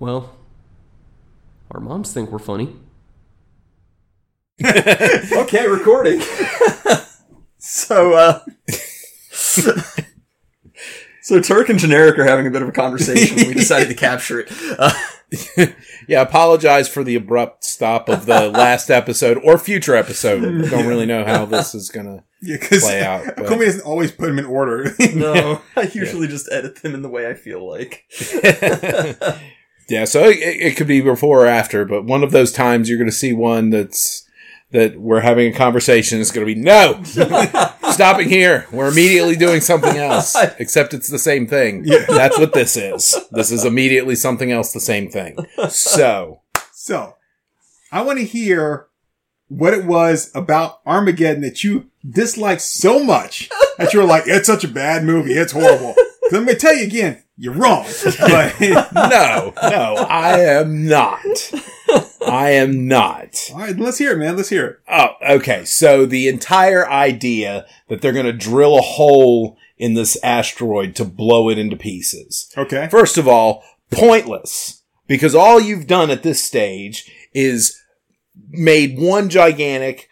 Well, our moms think we're funny. okay, recording. so, uh, so Turk and Generic are having a bit of a conversation. We decided to capture it. Uh, Yeah, apologize for the abrupt stop of the last episode or future episode. Don't really know how this is gonna. Yeah, Play out, but- Comey doesn't always put them in order. no, I usually just edit them in the way I feel like. Yeah, so it, it could be before or after, but one of those times you're gonna see one that's that we're having a conversation. It's gonna be no, stopping here. We're immediately doing something else, except it's the same thing. Yeah. That's what this is. This is immediately something else, the same thing. So. so, I want to hear what it was about Armageddon that you disliked so much that you were like, it's such a bad movie. It's horrible. I'm going to tell you again, you're wrong. But, no, no, I am not. I am not. all right, let's hear it, man. Let's hear it. Oh, okay. So the entire idea that they're going to drill a hole in this asteroid to blow it into pieces. Okay. First of all, pointless because all you've done at this stage is made one gigantic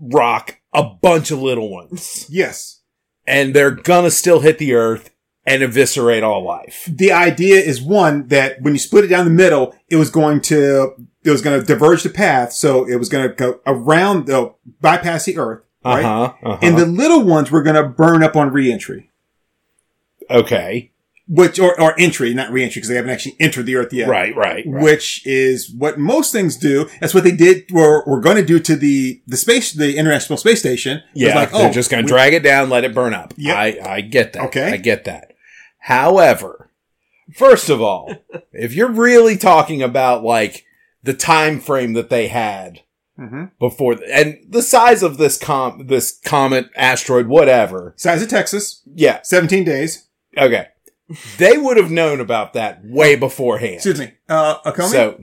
rock a bunch of little ones Yes. and they're gonna still hit the earth and eviscerate all life. The idea is one that when you split it down the middle, it was going to, it was going to diverge the path. So it was going to go around the, bypass the earth. Right. Uh-huh, uh-huh. And the little ones were going to burn up on reentry. okay. which or, or entry, not reentry, because they haven't actually entered the Earth yet. Right, right, right. Which is what most things do. That's what they did. Or we're going to do to the the space, the International Space Station. Yeah, like, they're oh, just going to drag it down, let it burn up. Yeah, I, I get that. Okay. I get that. However, first of all, if you're really talking about like the time frame that they had Mhm. before, and the size of this com, this comet, asteroid, whatever. size of Texas, Yeah. seventeen days. Okay. They would have known about that way beforehand. Excuse me, uh, Akomi So,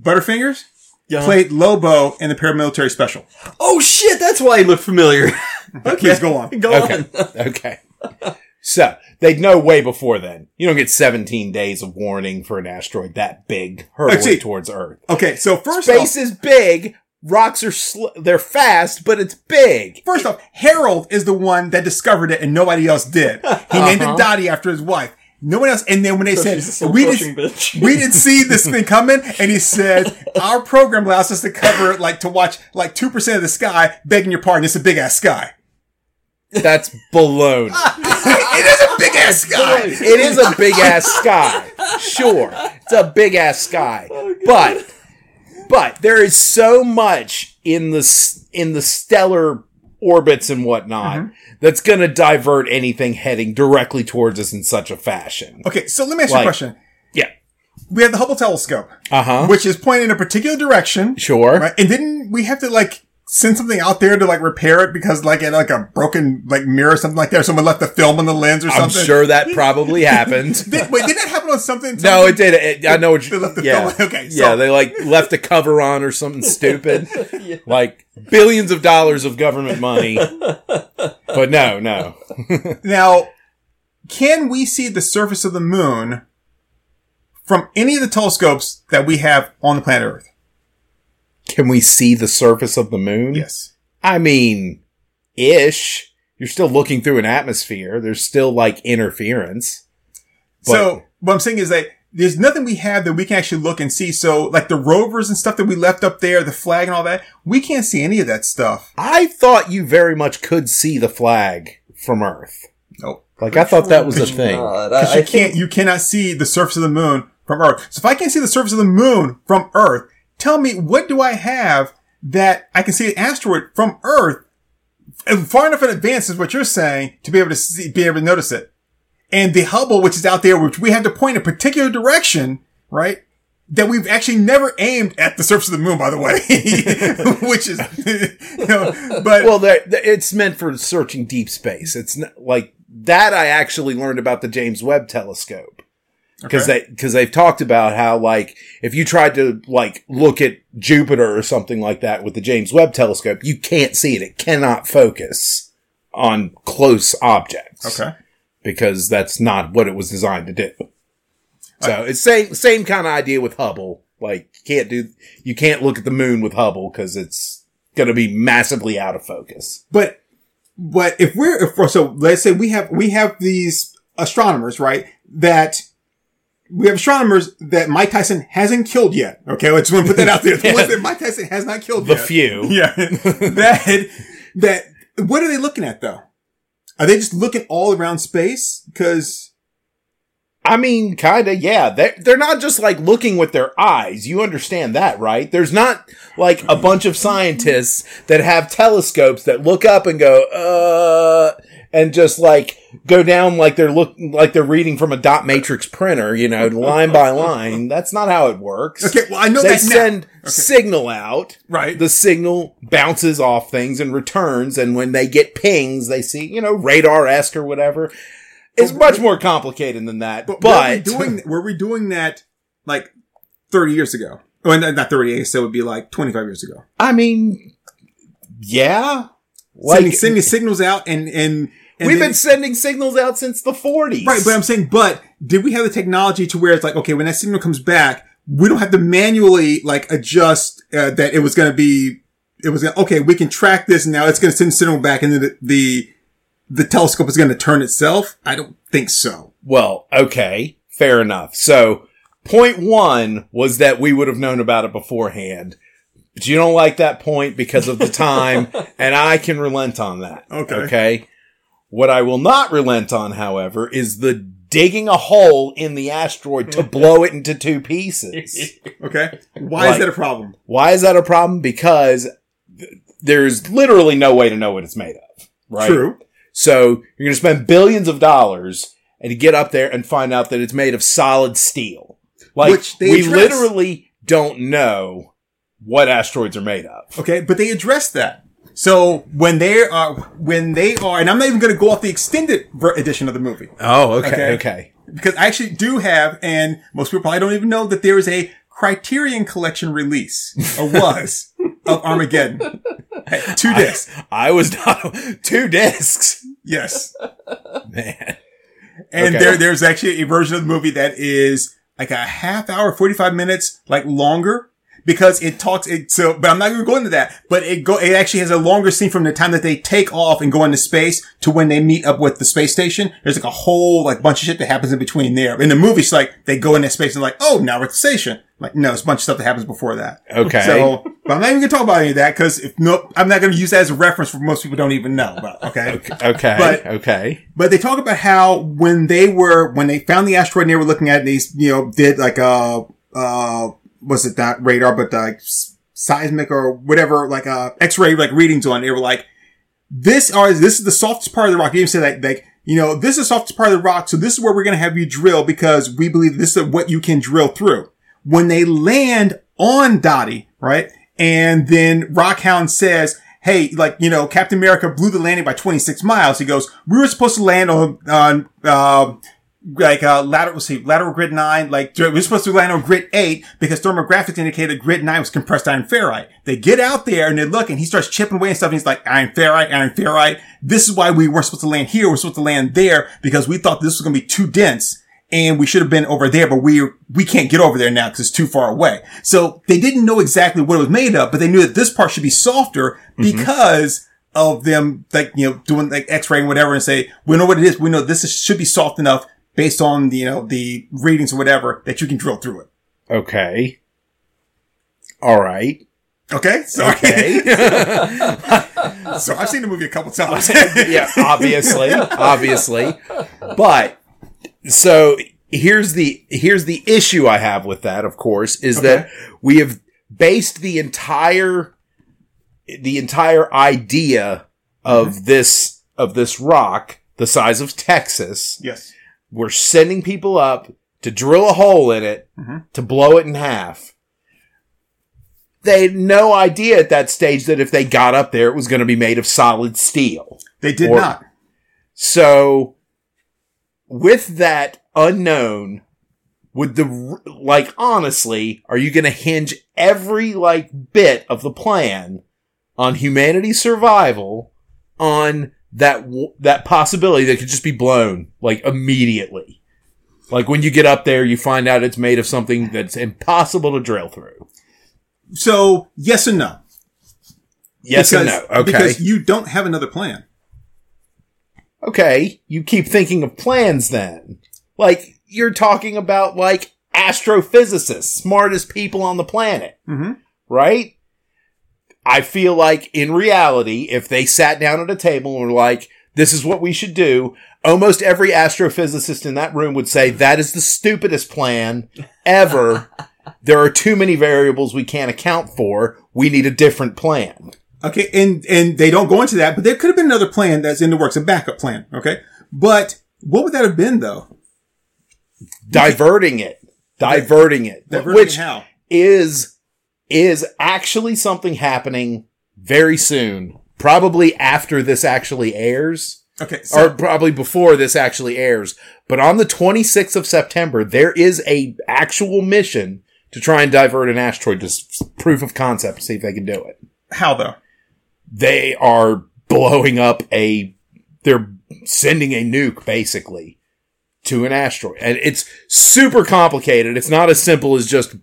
Butterfingers Yeah. played Lobo in the paramilitary special. Oh shit, that's why he looked familiar. Please go on. Go okay. on. okay. So they'd know way before then. You don't get 17 days of warning for an asteroid that big hurtling see. towards Earth. Okay, so first Space off, is big. Rocks are sl- they're fast, but it's big. First off, Harold is the one that discovered it and nobody else did. He named it Dottie after his wife. No one else. And then when they Uh-huh. she's a said, we didn't, we didn't see this thing coming. And he said, our program allows us to cover, like, to watch like 2% of the sky. Begging your pardon. It's a big ass sky. That's baloney. it is a big ass sky. it is a big ass sky. Sure. It's a big ass sky. but but there is so much in the in the stellar orbits and whatnot that's going to divert anything heading directly towards us in such a fashion. Okay. So let me ask you a question. Yeah. We have the Hubble telescope, Uh-huh. which is pointing in a particular direction. Sure. Right. And didn't we have to like send something out there to like repair it because like it like a broken like mirror or something like that? Or someone left the film on the lens or I'm something? sure that probably happened. Did, wait, did that happen on something? No, it did. It, I know what you. They left the yeah, film- okay, so- yeah. They like left a cover on or something stupid, like billions of dollars of government money. But no, no. Now, can we see the surface of the moon from any of the telescopes that we have on the planet Earth? Can we see the surface of the moon? Yes. I mean, ish. You're still looking through an atmosphere. There's still like interference. But- so what I'm saying is that there's nothing we have that we can actually look and see. So like the rovers and stuff that we left up there, the flag and all that, we can't see any of that stuff. I thought you very much could see the flag from Earth. Nope. Like I thought that was a thing. Because I, you can't, can't. you cannot see the surface of the moon from Earth. So if I can't see the surface of the moon from Earth, tell me what do I have that I can see an asteroid from Earth far enough in advance is what you're saying to be able to see, be able to notice it. And the Hubble, which is out there, which we have to point a particular direction, right? That we've actually never aimed at the surface of the moon, by the way, which is, you know, but Well, it's meant for searching deep space. It's not, like that. I actually learned about the James Webb Telescope because Okay. they because they've talked about how like if you tried to like look at Jupiter or something like that with the James Webb Telescope, you can't see it. It cannot focus on close objects. okay. because that's not what it was designed to do. Uh, so it's same same kind of idea with Hubble. Like you can't do you can't look at the moon with Hubble because it's going to be massively out of focus. But but if we're if we're, so let's say we have we have these astronomers right that we have astronomers that Mike Tyson hasn't killed yet. Okay, let's want to put that out there. The ones that Mike Tyson has not killed The yet. few. Yeah. that that what are they looking at though? Are they just looking all around space? Because I mean, kind of, yeah. They're, they're not just like looking with their eyes. You understand that, right? There's not like a bunch of scientists that have telescopes that look up and go, uh, and just like go down like they're look like they're reading from a dot matrix printer, you know, line by line. That's not how it works. okay, well I know They send signal out. Right. The signal bounces off things and returns. And when they get pings, they see, you know, radar est or whatever. It's much more complicated than that. But, were we doing were we doing that like thirty years ago? Well, not thirty years. So it would be like twenty five years ago. I mean, yeah. Like, sending, sending signals out and and, and we've then- been sending signals out since the 40s. right. But I'm saying, but did we have the technology to where it's like, okay, when that signal comes back, we don't have to manually like adjust uh, that it was going to be. It was gonna, okay. We can track this, and now it's going to send signal back, and then the the, the telescope is going to turn itself. I don't think so. Well, okay. Fair enough. So, point one was that we would have known about it beforehand. But you don't like that point because of the time, and I can relent on that. Okay. Okay. What I will not relent on, however, is the digging a hole in the asteroid to blow it into two pieces. Okay, why Like- is that a problem? Why is that a problem? Because th- there's literally no way to know what it's made of. Right. True. So you're going to spend billions of dollars and get up there and find out that it's made of solid steel. Like Which they we address. literally don't know what asteroids are made of. Okay, but they address that. So when they are, when they are, and I'm not even going to go off the extended ver- edition of the movie Oh, okay, Okay. okay. because I actually do have, and most people probably don't even know that there is a Criterion Collection release, or was, of Armageddon. Hey, two discs. I was not two discs, Yes. man. And Okay. there, there's actually a version of the movie that is like a half hour, 45 minutes, like longer because it talks, it, so, but I'm not going to go into that, but it go, it actually has a longer scene from the time that they take off and go into space to when they meet up with the space station. There's like a whole, like bunch of shit that happens in between there. In the movie, it's like, they go into space and like, oh, now we're at the station. Like, no, it's a bunch of stuff that happens before that. Okay. So, but I'm not even going to talk about any of that because if no, I'm not going to use that as a reference for most people don't even know about. Okay. Okay, But- okay. But they talk about how when they were when they found the asteroid and they were looking at it, they you know did like a uh was it that radar but like seismic or whatever like uh X-ray like readings on. They were like this are this is the softest part of the rock. They even said like like you know this is the softest part of the rock, so this is where we're gonna have you drill because we believe this is what you can drill through. When they land on Dottie, right, and then Rockhound says hey, like, you know, Captain America blew the landing by 26 miles. He goes, we were supposed to land on, on, uh, like, uh, lateral, let's see, lateral grid nine, like, we're supposed to land on grid eight because thermographics indicated grid nine was compressed iron ferrite. They get out there and they look and he starts chipping away and stuff and he's like, iron ferrite, iron ferrite. This is why we weren't supposed to land here. We're supposed to land there because we thought this was going to be too dense and we should have been over there, but we we can't get over there now because it's too far away. So they didn't know exactly what it was made of, but they knew that this part should be softer because of them, like you know, doing like X-ray and whatever, and say we know what it is. We know this is, should be soft enough based on the you know the readings or whatever that you can drill through it. Okay. All right. Okay, so Okay. so I've seen the movie a couple times. yeah, obviously, obviously. But so here's the here's the issue I have with that, of course, is that we have based the entire the entire idea of mm-hmm. this of this rock the size of Texas. yes. We're sending people up to drill a hole in it Mhm. to blow it in half. They had no idea at that stage that if they got up there, it was going to be made of solid steel. They did Or- not. So, with that unknown, would the, like, honestly, are you going to hinge every, like, bit of the plan on humanity's survival on that, w- that possibility that could just be blown, like, immediately? Like when you get up there, you find out it's made of something that's impossible to drill through. So yes and no. Yes and Because- no. Okay. Because you don't have another plan. okay. You keep thinking of plans then. Like you're talking about like astrophysicists, smartest people on the planet. Mm-hmm. right? I feel like in reality, if they sat down at a table and were like, this is what we should do, almost every astrophysicist in that room would say, that is the stupidest plan ever. there are too many variables we can't account for. We need a different plan. Okay, and and they don't go into that, but there could have been another plan that's in the works, a backup plan. Okay, but what would that have been though? Diverting it. Diverting it. Diverting which how? is is actually something happening very soon. Probably after this actually airs. Okay, so or probably before this actually airs. But on the 26th of September, there is a actual mission to try and divert an asteroid. Just proof of concept see if they can do it. how though? They are blowing up a, they're sending a nuke basically to an asteroid. And it's super complicated. It's not as simple as just,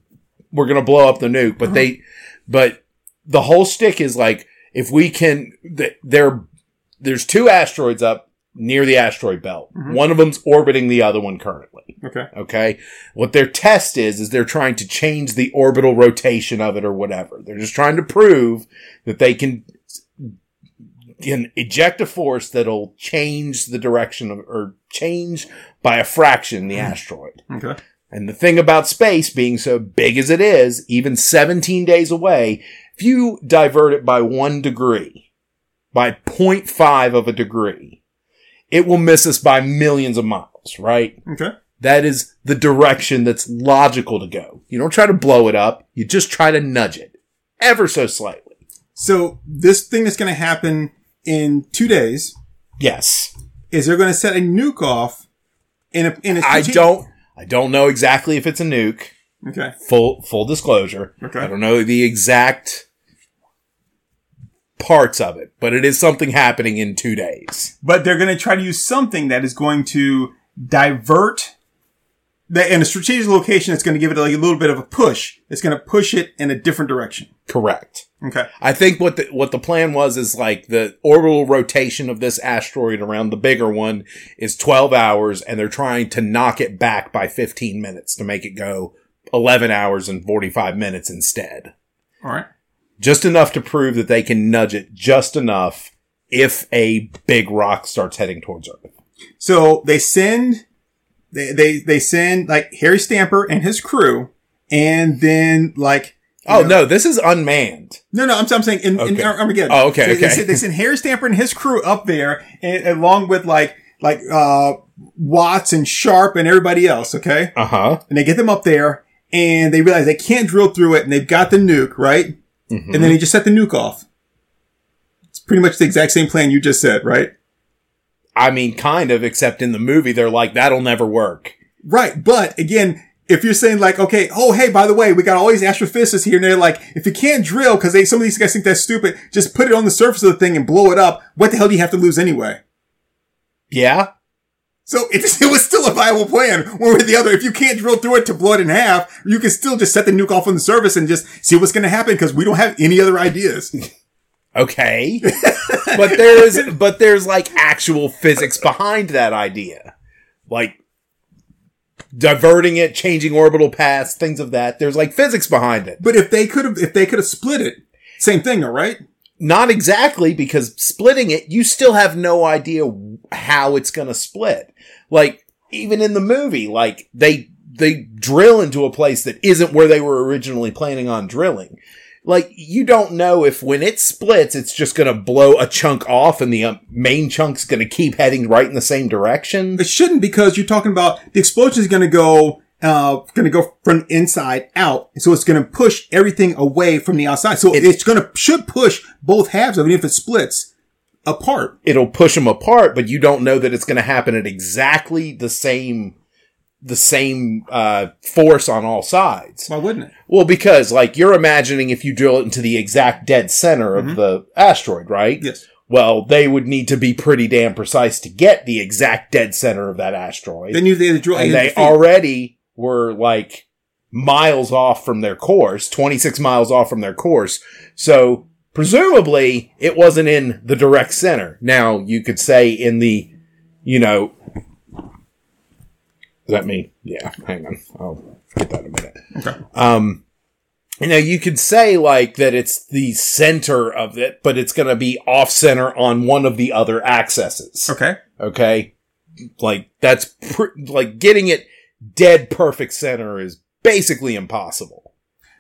we're going to blow up the nuke, but they, but the whole stick is like, if we can, th- they're, there's two asteroids up near the asteroid belt. Mm-hmm. One of them's orbiting the other one currently. Okay, Okay. What their test is, is they're trying to change the orbital rotation of it or whatever. They're just trying to prove that they can, can eject a force that'll change the direction of, or change by a fraction the mm-hmm. asteroid. okay, And the thing about space being so big as it is, even 17 days away, if you divert it by one degree, by 0.5 of a degree, it will miss us by millions of miles, right? okay. That is the direction that's logical to go. You don't try to blow it up. You just try to nudge it ever so slightly. So this thing that's going to happen in two days Yes. is they're going to set a nuke off in a in a. I don't, I don't know exactly if it's a nuke. Okay, Full, full disclosure. Okay. I don't know the exact parts of it, but it is something happening in two days. but they're going to try to use something that is going to divert. That in a strategic location, it's going to give it like a little bit of a push. It's going to push it in a different direction. Correct. Okay. I think what the what the plan was is like the orbital rotation of this asteroid around the bigger one is 12 hours and they're trying to knock it back by 15 minutes to make it go 11 hours and 45 minutes instead. All right. Just enough to prove that they can nudge it just enough if a big rock starts heading towards Earth. So they send, they, they, they send like Harry Stamper and his crew and then like, Oh no, this is unmanned. no, no, I'm, I'm saying in, in Okay. Armageddon. Oh, okay, They, they, send, they send Harry Stamper and his crew up there and, along with like, like, uh, Watts and Sharp and everybody else. Okay. Uh-huh. And they get them up there and they realize they can't drill through it and they've got the nuke, right? Mm-hmm. And then they just set the nuke off. It's pretty much the exact same plan you just said, right? I mean, kind of, except in the movie, they're like, that'll never work. Right. But again, if you're saying like, okay, oh, hey, by the way, we got all these astrophysicists here and they're like, if you can't drill because they, some of these guys think that's stupid, just put it on the surface of the thing and blow it up. What the hell do you have to lose anyway? Yeah? So it, it was still a viable plan one way or the other. If you can't drill through it to blow it in half, you can still just set the nuke off on the surface and just see what's going to happen because we don't have any other ideas. Okay. but there's, but there's like actual physics behind that idea. Like diverting it, changing orbital paths, things of that. There's like physics behind it. But if they could have, if they could have split it, same thing, all right? Not exactly because splitting it, you still have no idea how it's going to split. Like even in the movie, like they, they drill into a place that isn't where they were originally planning on drilling. Like you don't know if when it splits, it's just going to blow a chunk off and the um, main chunk's going to keep heading right in the same direction. It shouldn't because you're talking about the explosion is going to go, uh, going to go from inside out. So it's going to push everything away from the outside. So it's going to, should push both halves of it, if it splits apart. It'll push them apart, but you don't know that it's going to happen at exactly the same, the same, uh, force on all sides. Why wouldn't it? Well, because like you're imagining if you drill it into the exact dead center of the asteroid, right? Yes. Well, they would need to be pretty damn precise to get the exact dead center of that asteroid. Then you they had to drill and they feet. already were like miles off from their course, 26 miles off from their course. So presumably it wasn't in the direct center. Now you could say in the, you know, is that me? Yeah, hang on. I'll get that in a minute. Okay. Um, you know, you could say like that it's the center of it, but it's going to be off center on one of the other accesses. Okay. Okay. Like that's pr- like getting it dead perfect center is basically impossible.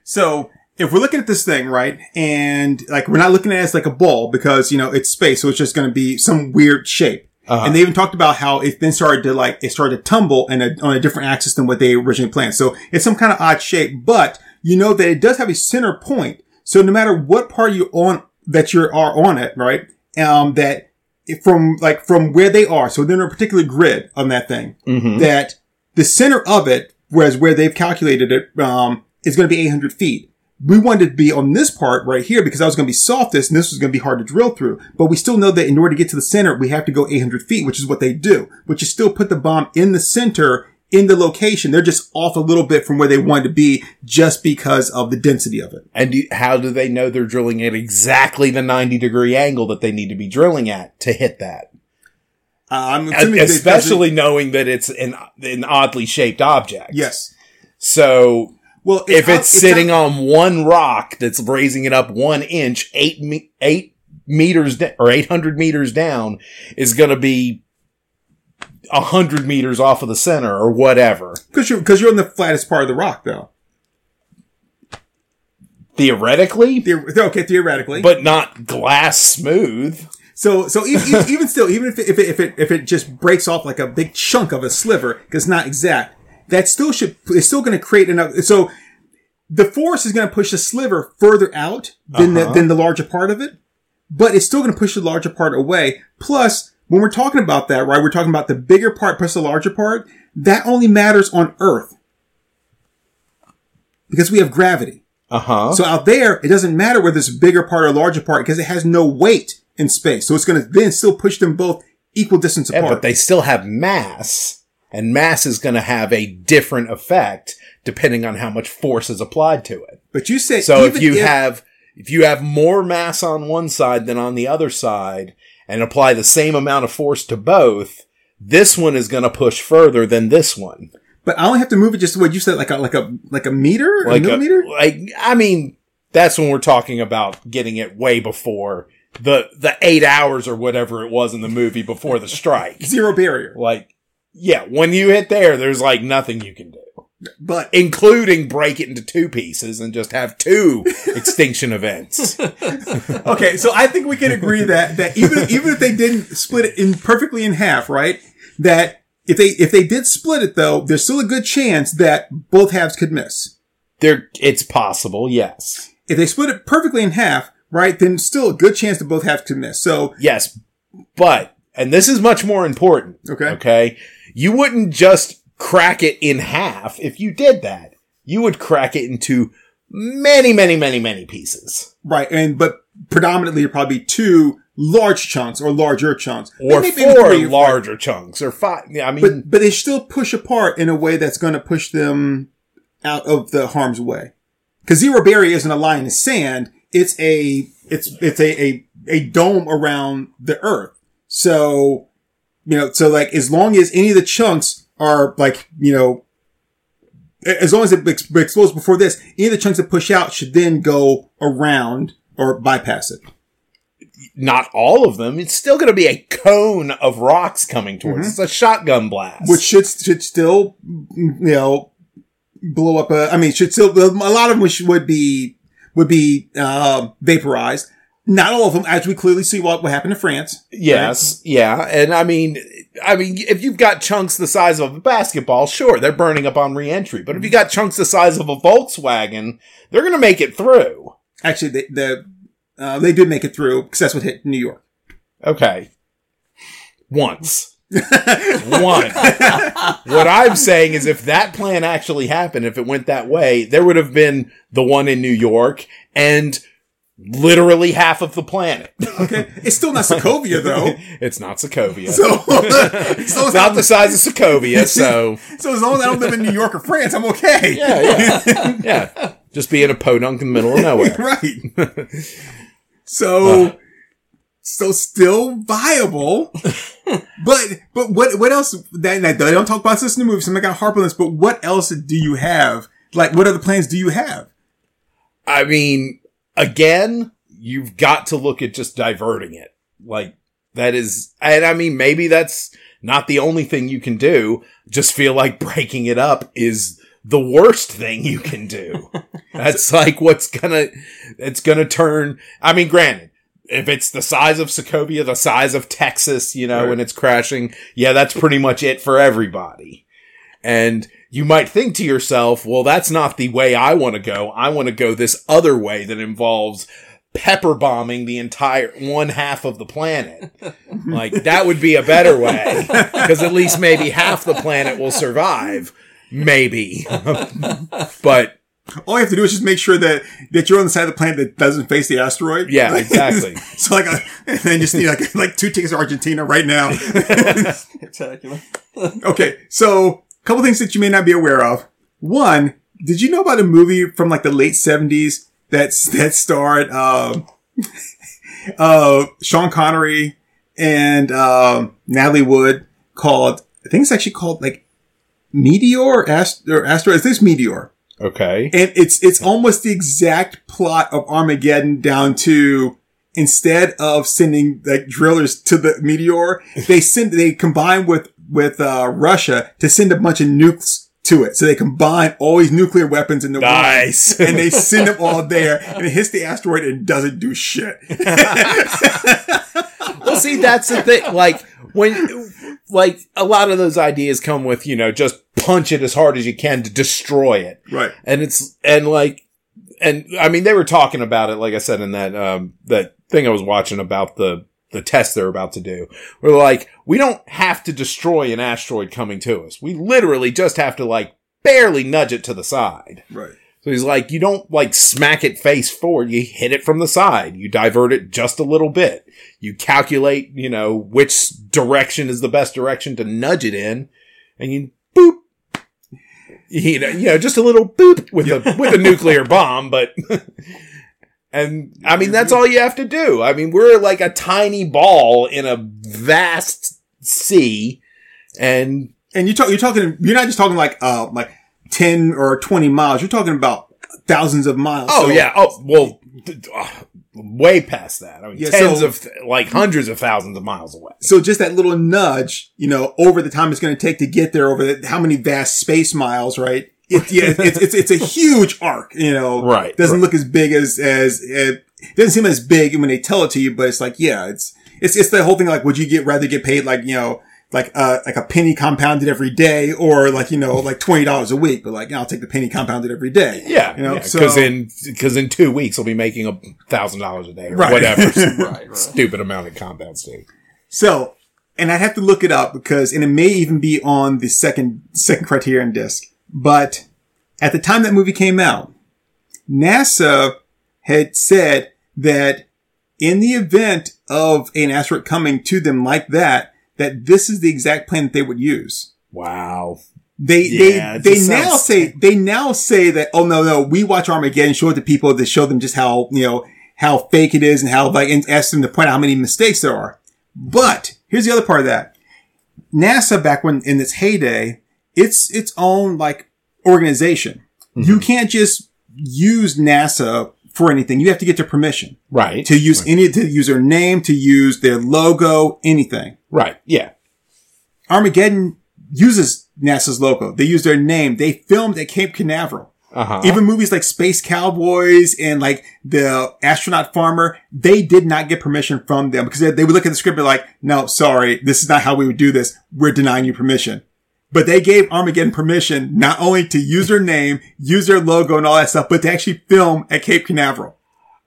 So if we're looking at this thing, right, and like we're not looking at it as like a ball because you know it's space, so it's just going to be some weird shape. Uh-huh. And they even talked about how it then started to like it started to tumble in a, on a different axis than what they originally planned. So it's some kind of odd shape, but you know that it does have a center point. So no matter what part you're on that you are on it, right, um, that from like from where they are, so they're in a particular grid on that thing, Mm-hmm. that the center of it, whereas where they've calculated it, um, is going to be 800 feet. We wanted to be on this part right here because that was going to be softest and this was going to be hard to drill through. But we still know that in order to get to the center, we have to go 800 feet, which is what they do, which is still put the bomb in the center in the location. They're just off a little bit from where they wanted to be just because of the density of it. And do, how do they know they're drilling at exactly the 90 degree angle that they need to be drilling at to hit that? Uh, that Especially knowing that it's an, an oddly shaped object. yes. So Well, if out- it's sitting out- on one rock that's raising it up one inch, eight me- eight meters da- or eight hundred meters down, is going to be a hundred meters off of the center or whatever. because you're because you're on the flattest part of the rock, though. Theoretically, Theor- okay, theoretically, but not glass smooth. So, so even, even- even still, even if it, if it, if it, if it just breaks off like a big chunk of a sliver, because not exact, that still should, it's still going to create enough. So the force is going to push the sliver further out than the, Uh-huh. than the larger part of it, but it's still going to push the larger part away. Plus, when we're talking about that, right, we're talking about the bigger part plus the larger part. That only matters on Earth. Because we have gravity. Uh huh. So out there, it doesn't matter whether it's a bigger part or larger part because it has no weight in space. So it's going to then still push them both equal distance Yeah, apart. but they still have mass, and mass is going to have a different effect depending on how much force is applied to it. But you said So if you have if you have more mass on one side than on the other side and apply the same amount of force to both, this one is going to push further than this one. but I only have to move it just what you said, like a like a like a meter, a Like a- millimeter. like I mean, that's when we're talking about getting it way before the the 8 hours or whatever it was in the movie before the strike. Zero barrier. Like yeah, when you hit there there's like nothing you can do. But Including break it into two pieces and just have two extinction events. okay, so I think we can agree that that even even if they didn't split it in perfectly in half, right? That if they if they did split it though, there's still a good chance that both halves could miss. There, it's possible, yes. If they split it perfectly in half, right, then still a good chance that both halves could miss. So Yes, but, and this is much more important. Okay. Okay. You wouldn't just crack it in half if you did that. You would crack it into many, many, many, many pieces. Right, and but predominantly probably two large chunks or larger chunks, Or Maybe four larger chunks or five. Yeah, I mean, But but they still push apart in a way that's going to push them out of the harm's way. Because zero barrier isn't a line of sand; it's a it's it's a a, a dome around the Earth. So you know, so like as long as any of the chunks are like you know. As long as it ex- explodes before this, any of the chunks that push out should then go around or bypass it. not all of them. It's still going to be a cone of rocks coming towards. It's a shotgun blast. Mm-hmm. which should should still you know blow up a. I mean, should still a lot of them which would be would be uh, vaporized. Not all of them, as we clearly see what what happened to France. Yes, yeah, and I mean, I mean, if you've got chunks the size of a basketball, sure, they're burning up on reentry. But if you got chunks the size of a Volkswagen, they're going to make it through. Actually, the uh, they did make it through because that's what hit New York. Okay, once, one. what I'm saying is, if that plan actually happened, if it went that way, there would have been the one in New York and literally half of the planet. Okay, it's still not Sokovia though. it's not Sokovia. So, so, it's not the size of Sokovia, so so as long as I don't live in New York or France, I'm okay. yeah, yeah, yeah. Just be in a podunk in the middle of nowhere. right. So, uh. so still viable, but but what what else? That, that they don't talk about this in the movie, so I'm not gonna harp on this. But what else do you have? Like, what other plans do you have? I mean, again, you've got to look at just diverting it. Like that is, and I mean, maybe that's not the only thing you can do. Just feel like breaking it up is the worst thing you can do. That's like what's gonna, it's gonna turn, I mean, granted, if it's the size of Sokovia, the size of Texas, you know, Right. and it's crashing, yeah, that's pretty much it for everybody. And you might think to yourself, well, that's not the way I want to go. I want to go this other way that involves pepper bombing the entire one half of the planet. like that would be a better way because at least maybe half the planet will survive. Maybe. but All you have to do is just make sure that that you're on the side of the planet that doesn't face the asteroid. Yeah, exactly. so like, a, and then just need like like two tickets to Argentina right now. Spectacular. okay, so a couple things that you may not be aware of. One, did you know about a movie from like the late seventies that's that starred um, uh, Sean Connery and um, Natalie Wood called I think it's actually called like Meteor or, Ast- or Asteroid. This Meteor. okay. and it's it's almost the exact plot of Armageddon down to instead of sending like drillers to the meteor, they send they combine with with uh, Russia to send a bunch of nukes to it. So they combine all these nuclear weapons into Nice. one, and they send them all there, and it hits the asteroid and doesn't do shit. Well, see, that's the thing. Like when, like a lot of those ideas come with, you know, just punch it as hard as you can to destroy it. right. And it's, and like, and I mean, they were talking about it, like I said, in that, um, that thing I was watching about the, the test they're about to do. We're like, we don't have to destroy an asteroid coming to us. We literally just have to like barely nudge it to the side. Right. So he's like, you don't like smack it face forward. You hit it from the side. You divert it just a little bit. You calculate, you know, which direction is the best direction to nudge it in and you boop. You know, you know, just a little boop with a, with a nuclear bomb, but, and I mean, that's all you have to do. I mean, we're like a tiny ball in a vast sea and And you talk, you're talking, you're not just talking like, uh, like 10 or 20 miles. You're talking about thousands of miles. Oh So- yeah. Oh well, uh, way past that. I mean, Yeah, tens so- of th- like hundreds of thousands of miles away. So just that little nudge, you know, over the time it's going to take to get there, over the, how many vast space miles, right? It, yeah, it's, it's, it's a huge arc, you know. Right, Doesn't right. look as big as, as, it doesn't seem as big when they tell it to you, but it's like, yeah, it's, it's, it's the whole thing like, would you get, rather get paid like, you know, like, uh, like a penny compounded every day or like, you know, like $20 a week, but like, I'll take the penny compounded every day. Yeah, You know, because so- in because in two weeks I'll be making a thousand dollars a day or Right. whatever Right, right. stupid amount of compound state. So, and I'd have to look it up because, and it may even be on the second, second criterion disc, but at the time that movie came out, NASA had said that in the event of an asteroid coming to them like that, that this is the exact plan that they would use. Wow. They Yeah, they they now say they now say that oh no no we watch Armageddon show it to people to show them just how you know how fake it is and how like and ask them to point out how many mistakes there are. But here's the other part of that. NASA back when in its heyday, it's its own like organization. You can't just use NASA for anything. You have to get their permission Right. to use any to use their name, to use their logo, anything. right. Yeah. Armageddon uses NASA's logo. They use their name. They filmed at Cape Canaveral. Uh huh. Even movies like Space Cowboys and like the Astronaut Farmer, they did not get permission from them because they, they would look at the script and be like, no, sorry, this is not how we would do this. We're denying you permission. But they gave Armageddon permission not only to use their name, use their logo and all that stuff, but to actually film at Cape Canaveral.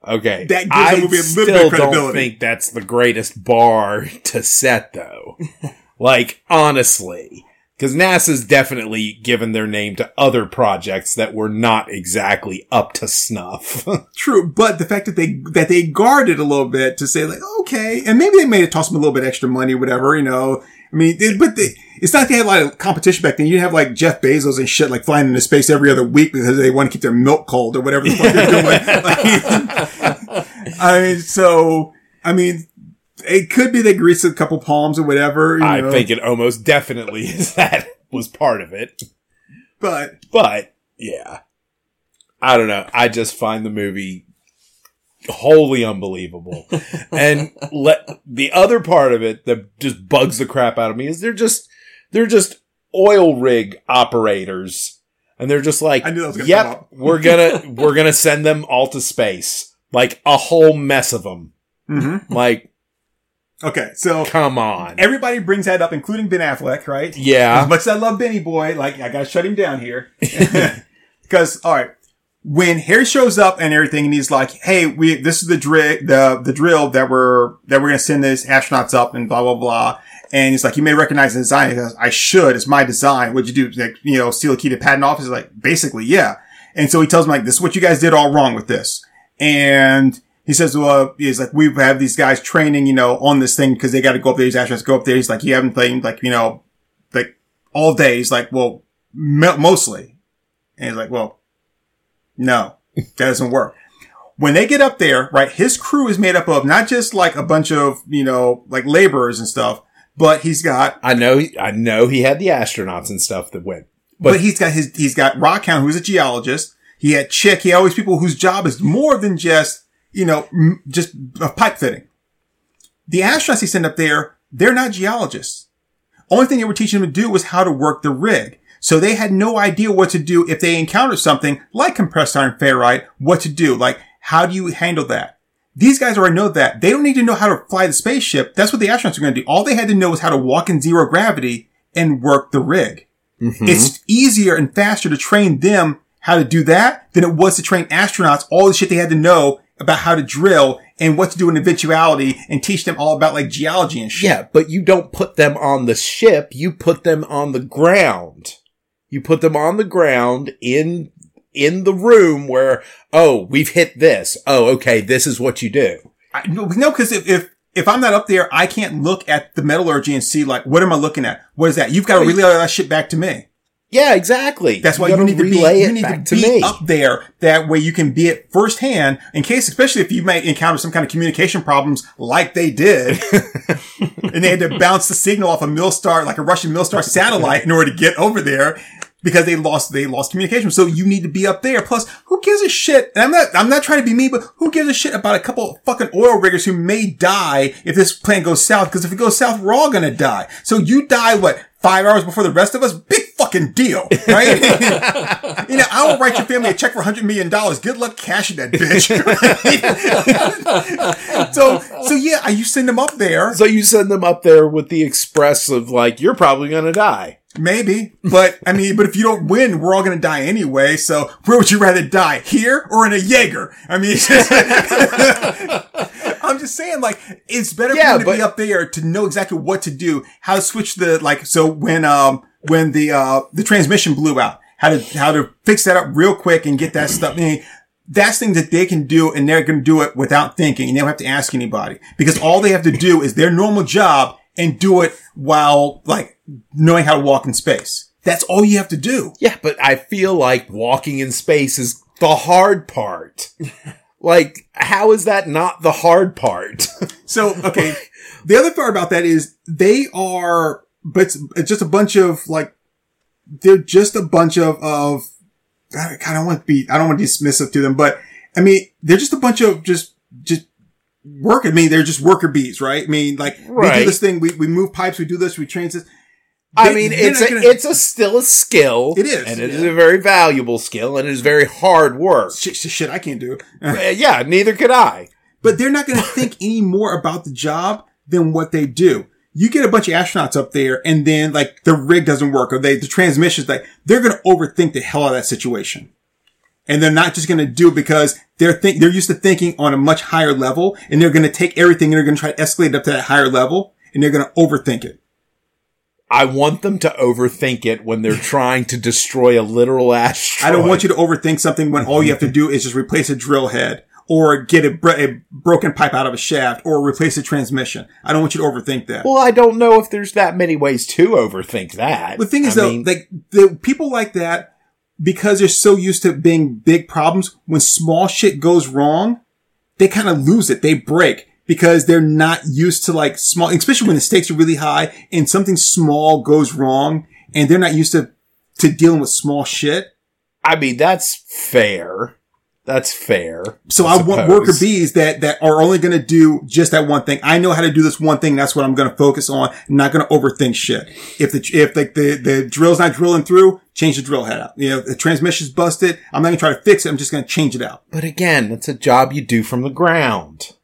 Okay. That gives I the movie a little bit of don't think that's the greatest bar to set though. like honestly, Because NASA's definitely given their name to other projects that were not exactly up to snuff. True, but the fact that they that they guarded a little bit to say like, okay, and maybe they may have tossed them a little bit extra money, whatever, you know. I mean, they, but they, it's not like they had a lot of competition back then. You have like Jeff Bezos and shit like flying into space every other week because they want to keep their milk cold or whatever the fuck they're doing. Like, I mean, so I mean, it could be they greased a couple palms or whatever. You I know, think it almost definitely is that was part of it. but But yeah, I don't know. I just find the movie wholly unbelievable. and let the other part of it that just bugs the crap out of me is they're just they're just oil rig operators. And they're just like, I knew that was gonna yep, we're gonna, we're gonna send them all to space. Like a whole mess of them. Mhm. Like, okay, so come on. everybody brings that up, including Ben Affleck, right? yeah. As much as I love Benny Boy, like I gotta shut him down here. Because all right, when Harry shows up and everything, and he's like, "Hey, we this is the drill, the the drill that we're that we're gonna send these astronauts up and blah blah blah." And he's like, "You may recognize the design." He goes, "I should. It's my design. What'd you do? Like, you know, steal a key to patent office?" He's like, "Basically, yeah." And so he tells him like, "This is what you guys did all wrong with this." And he says, well, he's like, we have these guys training, you know, on this thing because they got to go up there. These astronauts go up there. He's like, you haven't played like, you know, like all day. He's like, well, mo- mostly. And he's like, well, no, that doesn't work. When they get up there, right, his crew is made up of not just like a bunch of, you know, like laborers and stuff, but he's got, I know, I know he had the astronauts and stuff that went. but, he's got his, he's got Rockhound, who's a geologist. He had Chick. He had all these people whose job is more than just, you know, m- just uh, pipe fitting. The astronauts he sent up there, they're not geologists. Only thing they were teaching them to do was how to work the rig. So they had no idea what to do if they encountered something like compressed iron ferrite, what to do. Like, how do you handle that? These guys already know that. They don't need to know how to fly the spaceship. That's what the astronauts are going to do. All they had to know was how to walk in zero gravity and work the rig. Mm-hmm. It's easier and faster to train them how to do that than it was to train astronauts all the shit they had to know about how to drill and what to do in eventuality and teach them all about like geology and shit. Yeah, but you don't put them on the ship. You put them on the ground. You put them on the ground in, in the room where, oh, we've hit this. Oh, okay. This is what you do. I, no, no, because if, if if I'm not up there, I can't look at the metallurgy and see like what am I looking at? What is that? You've got to oh, relay that shit back to me. Yeah, exactly. That's why you, need to be you need to be me. up there. That way you can be it firsthand in case, especially if you may encounter some kind of communication problems like they did, and they had to bounce the signal off a Milstar, like a Russian Milstar satellite, in order to get over there because they lost they lost communication. So you need to be up there. Plus, who gives a shit? And I'm not I'm not trying to be me, but who gives a shit about a couple fucking oil riggers who may die if this plan goes south? Because if it goes south, we're all gonna die. So you die what? Five hours before the rest of us? Big fucking deal, right? You know, I will write your family a check for hundred million dollars. Good luck cashing that bitch. so, so yeah, you send them up there, So you send them up there with the express of like, you're probably to die. Maybe. But I mean, but if you don't win, we're all gonna die anyway. So, where would you rather die, here or in a Jaeger? I mean, I'm just saying, like, it's better Yeah, for you to be up there to know exactly what to do, how to switch the like. So when um when the uh the transmission blew out, how to how to fix that up real quick and get that stuff. I mean, that's things that they can do and they're going to do it without thinking and they don't have to ask anybody because all they have to do is their normal job and do it while like knowing how to walk in space. That's all you have to do. Yeah, but I feel like walking in space is the hard part. like, how is that not the hard part? So, okay. the other part about that is they are, but it's, it's just a bunch of like, they're just a bunch of, of, I don't want to be, I don't want to be dismissive to them, but I mean, they're just a bunch of just, just work. I mean, they're just worker bees, right? I mean, like, we do this thing, we, we move pipes, we do this, we change this. I mean, it's a, gonna- it's a still a skill. It is, and it is yeah. a very valuable skill, and it is very hard work. shit, shit, I can't do. Yeah, neither could I. but they're not going to think any more about the job than what they do. You get a bunch of astronauts up there and then like the rig doesn't work or they, the transmissions, like they're going to overthink the hell out of that situation. And they're not just going to do it because they're think, they're used to thinking on a much higher level and they're going to take everything and they're going to try to escalate it up to that higher level and they're going to overthink it. I want them to overthink it when they're trying to destroy a literal asteroid. I don't want you to overthink something when all you have to do is just replace a drill head or get a, bro- a broken pipe out of a shaft or replace a transmission. I don't want you to overthink that. Well, I don't know if there's that many ways to overthink that. the thing is I though, mean, like the people like that, because they're so used to being big problems, when small shit goes wrong, they kind of lose it. They break because they're not used to like small, especially when the stakes are really high and something small goes wrong and they're not used to, to dealing with small shit. I mean, that's fair. That's fair. So I, want worker bees that, that are only going to do just that one thing. I know how to do this one thing. That's what I'm going to focus on. I'm not going to overthink shit. If the, if like the, the drill's not drilling through, change the drill head out. You know, if the transmission's busted. I'm not going to try to fix it. I'm just going to change it out. But again, that's a job you do from the ground.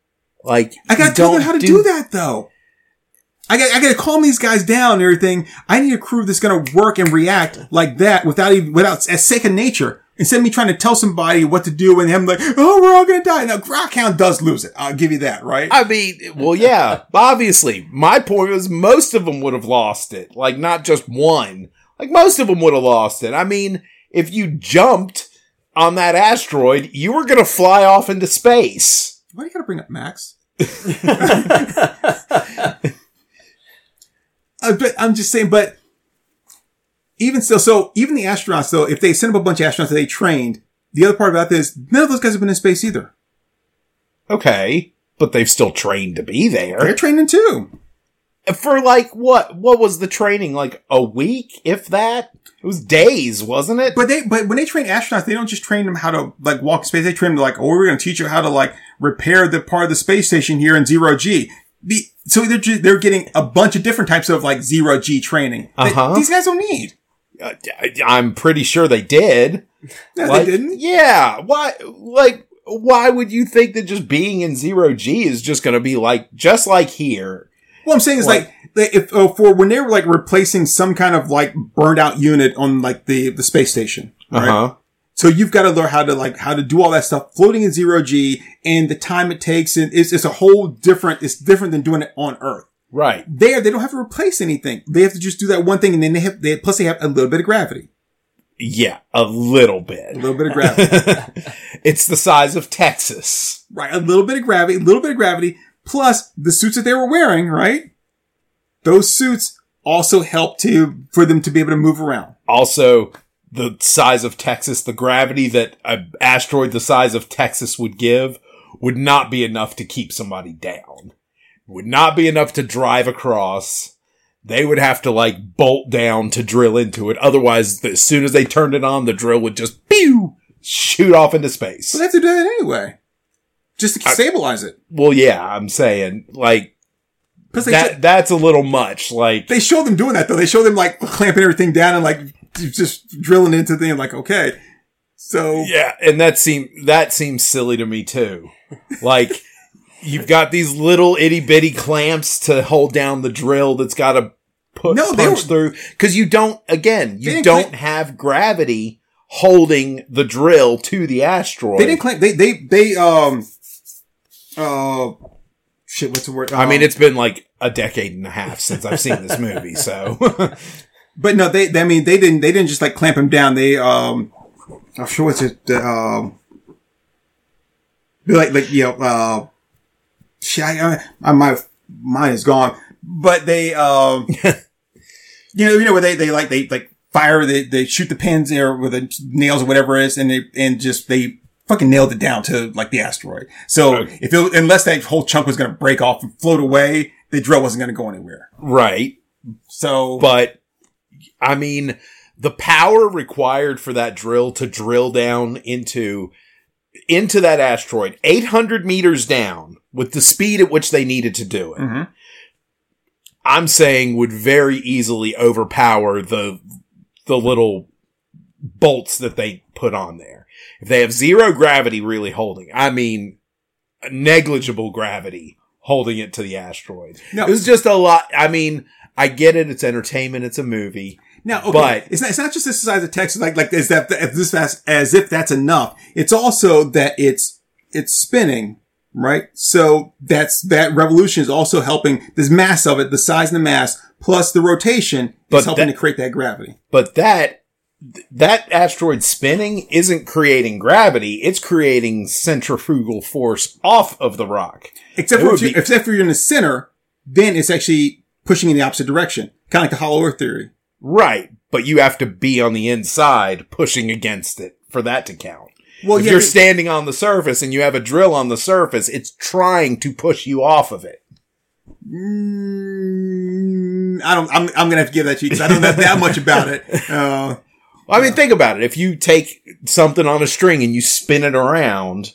Like I got to tell them how to do, that though. I got, I got to calm these guys down and everything. I need a crew that's going to work and react like that without even, without, as second nature. Instead of me trying to tell somebody what to do and him like, oh, we're all to die. Now, Rockhound does lose it. I'll give you that, right? I mean, well, yeah, obviously. My point was most of them would have lost it. Like, not just one. Like, most of them would have lost it. I mean, if you jumped on that asteroid, you were to fly off into space. Why do you got to bring up Max? Uh, but I'm just saying, but even still, so even the astronauts, though, if they send up a bunch of astronauts that they trained, the other part about this, none of those guys have been in space either. Okay. But they've still trained to be there. They're training too. For like, what? What was the training? Like a week, if that? It was days, wasn't it? But they, but when they train astronauts, they don't just train them how to like walk in space. They train them like, oh, we're going to teach you how to like repair the part of the space station here in zero G. So they're ju- they're getting a bunch of different types of like zero G training. Uh-huh. these guys don't need. Uh, I- I'm pretty sure they did. No, Like, they didn't. Yeah. Why? Like, why would you think that just being in zero G is just going to be like just like here? What I'm saying is What? like, if oh, for when they were like replacing some kind of like burned out unit on like the the space station, right? Uh-huh. So you've got to learn how to like how to do all that stuff floating in zero g and the time it takes and it's, it's a whole different. It's different than doing it on Earth. Right. There, they don't have to replace anything. They have to just do that one thing, and then they have they plus they have a little bit of gravity, Yeah, a little bit. a little bit of gravity, it's the size of Texas. right? A little bit of gravity, a little bit of gravity, plus the suits that they were wearing, right? Those suits also help to for them to be able to move around. Also, the size of Texas, the gravity that an asteroid the size of Texas would give would not be enough to keep somebody down. Would not be enough to drive across. They would have to like bolt down to drill into it. Otherwise, as soon as they turned it on, the drill would just pew shoot off into space. They have to do that anyway, just to stabilize it. Well, yeah, I'm saying like that. That's a little much. Like they show them doing that though. They show them like clamping everything down and like just drilling into the thing. Like okay, so Yeah, and that seem that seems silly to me too. Like you've got these little itty bitty clamps to hold down the drill that's got to put No, punch were- through because you don't. Again, you don't clamp- have gravity holding the drill to the asteroid. they didn't claim they they they um uh shit. What's the word? I mean, Um, it's been like a decade and a half since I've seen this movie, so but no, they, they I mean they didn't they didn't just like clamp him down. They um I'm sure what's it um like like you know uh shit, I, I, my mind is gone. But they um you know you know where they they like they like fire they they shoot the pins there with the nails or whatever it is and they and just they fucking nailed it down to like the asteroid. So Okay. if it, unless that whole chunk was going to break off and float away, the drill wasn't going to go anywhere. right. So But I mean, the power required for that drill to drill down into into that asteroid, 800 meters down, with the speed at which they needed to do it, Mhm. I'm saying would very easily overpower the the little bolts that they put on there. If they have zero gravity really holding, I mean negligible gravity holding it to the asteroid. No. It was just a lot. I mean, I get it. It's entertainment. It's a movie. Now, okay, But- it's not, it's not just the size of Texas, like, like, is that, this, as, as if that's enough. It's also that it's, it's spinning, right? So that's, that revolution is also helping this mass of it, the size and the mass, plus the rotation But is helping that- to create that gravity. But that that asteroid spinning isn't creating gravity; it's creating centrifugal force off of the rock. Except It for if, you, be- except for you're in the center, then it's actually pushing in the opposite direction, kind of like the hollow earth theory. Right, but you have to be on the inside pushing against it for that to count. Well, if yeah, you're but- standing on the surface and you have a drill on the surface, it's trying to push you off of it. Mm, I don't. I'm, I'm gonna have to give that to you because I don't know that much about it. Uh, I mean, think about it. If you take something on a string and you spin it around,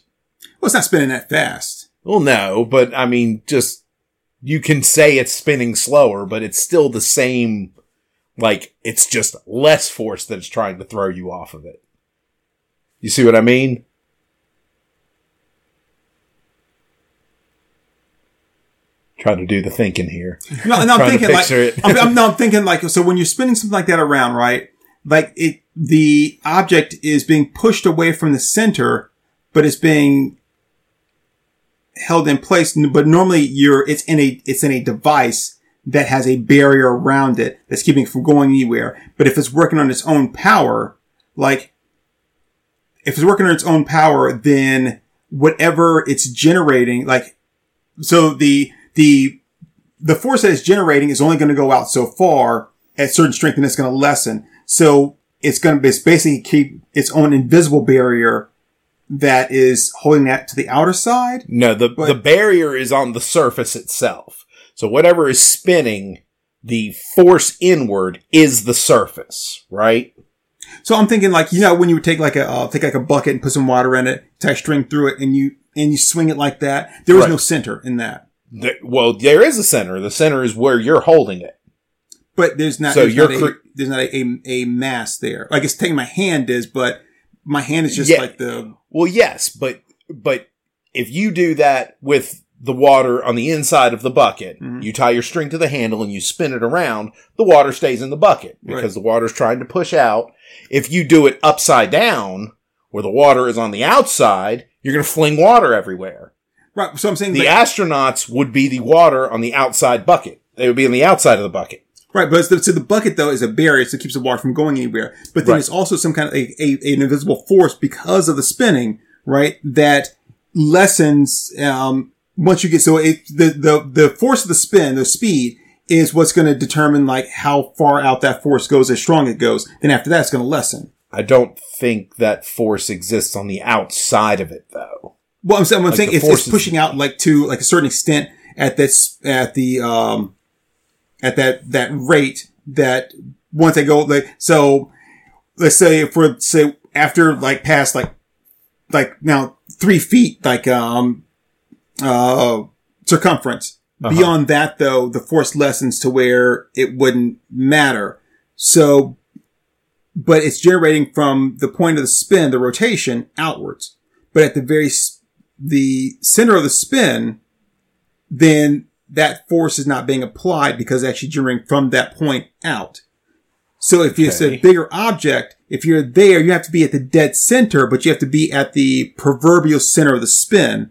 well, it's not spinning that fast. well, no, but I mean, just you can say it's spinning slower, but it's still the same. Like it's just less force that's trying to throw you off of it. You see what I mean? Trying to do the thinking here. No, no I'm thinking like. I'm, I'm, no, I'm thinking like so when you're spinning something like that around, right? Like it, the object is being pushed away from the center, but it's being held in place. But normally, you're it's in a it's in a device that has a barrier around it that's keeping it from going anywhere. But if it's working on its own power, like if it's working on its own power, then whatever it's generating, like so the the the force that it's generating is only going to go out so far at certain strength and it's going to lessen. So it's going to basically keep its own invisible barrier that is holding that to the outer side. No, the But- the barrier is on the surface itself. So whatever is spinning, the force inward is the surface, right? So I'm thinking like, you know, when you would take like a, uh, take like a bucket and put some water in it, tie string through it and you, and you swing it like that. There was Right. no center in that. The- well, there is a center. The center is where you're holding it. But there's not, So there's you're not, a, there's not a, a, a mass there. Like it's taking my hand is, but my hand is just Yeah. like the, Well, yes, but but if you do that with the water on the inside of the bucket, Mhm. you tie your string to the handle and you spin it around, the water stays in the bucket because Right. the water's trying to push out. If you do it upside down, where the water is on the outside, you're going to fling water everywhere. right. So I'm saying The astronauts would be the water on the outside bucket. They would be on the outside of the bucket. Right, but the, so the bucket though is a barrier, so it keeps the water from going anywhere. But then Right. it's also some kind of a, a, an invisible force because of the spinning, right? That lessens um, once you get so it the the the force of the spin, the speed is what's going to determine like how far out that force goes, as strong it goes. Then after that, it's going to lessen. I don't think that force exists on the outside of it though. Well, I'm saying, I'm Like saying it's, it's pushing out like to like a certain extent at this at the um at that that rate that once they go like so let's say if we're say after like past like like now three feet like um uh circumference Uh-huh. beyond that though the force lessens to where it wouldn't matter so but it's generating from the point of the spin the rotation outwards but at the very the center of the spin then that force is not being applied because it's actually generating from that point out so if it's a bigger object, if you're there, you have to be at the dead center, but you have to be at the proverbial center of the spin.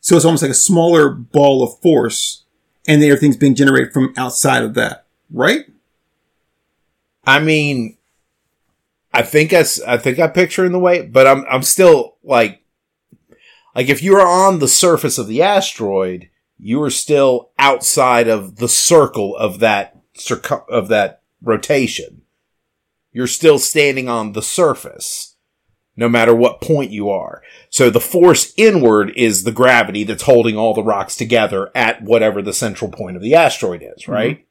So it's almost like a smaller ball of force, and everything's being generated from outside of that, right? I mean, I think I, I think I picture in the way, but I'm I'm still like, like if you are on the surface of the asteroid, you are still outside of the circle of that circum of that rotation. You're still standing on the surface, no matter what point you are. So the force inward is the gravity that's holding all the rocks together at whatever the central point of the asteroid is, right?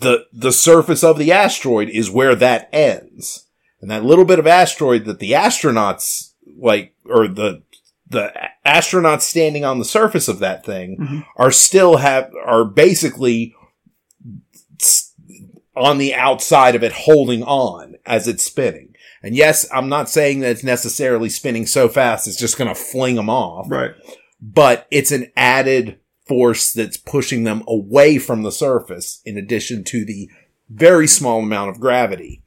the the surface of the asteroid is where that ends. And that little bit of asteroid that the astronauts like or the the astronauts standing on the surface of that thing Mhm. are still have are basically on the outside of it holding on as it's spinning. And yes, I'm not saying that it's necessarily spinning so fast it's just going to fling them off Right. but it's an added force that's pushing them away from the surface in addition to the very small amount of gravity.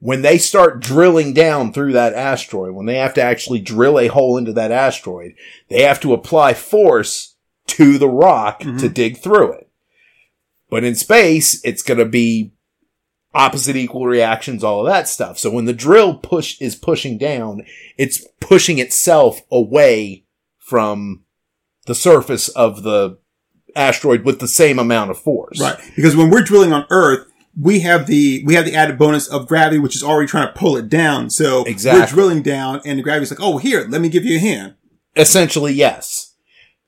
When they start drilling down through that asteroid, when they have to actually drill a hole into that asteroid, they have to apply force to the rock mm-hmm. to dig through it. But in space, it's going to be opposite equal reactions, all of that stuff. So when the drill push is pushing down, it's pushing itself away from the surface of the asteroid with the same amount of force. Right. Because when we're drilling on Earth, we have the we have the added bonus of gravity, which is already trying to pull it down. So we're Exactly. drilling down, and the gravity's like, "Oh, here, let me give you a hand." Essentially, yes.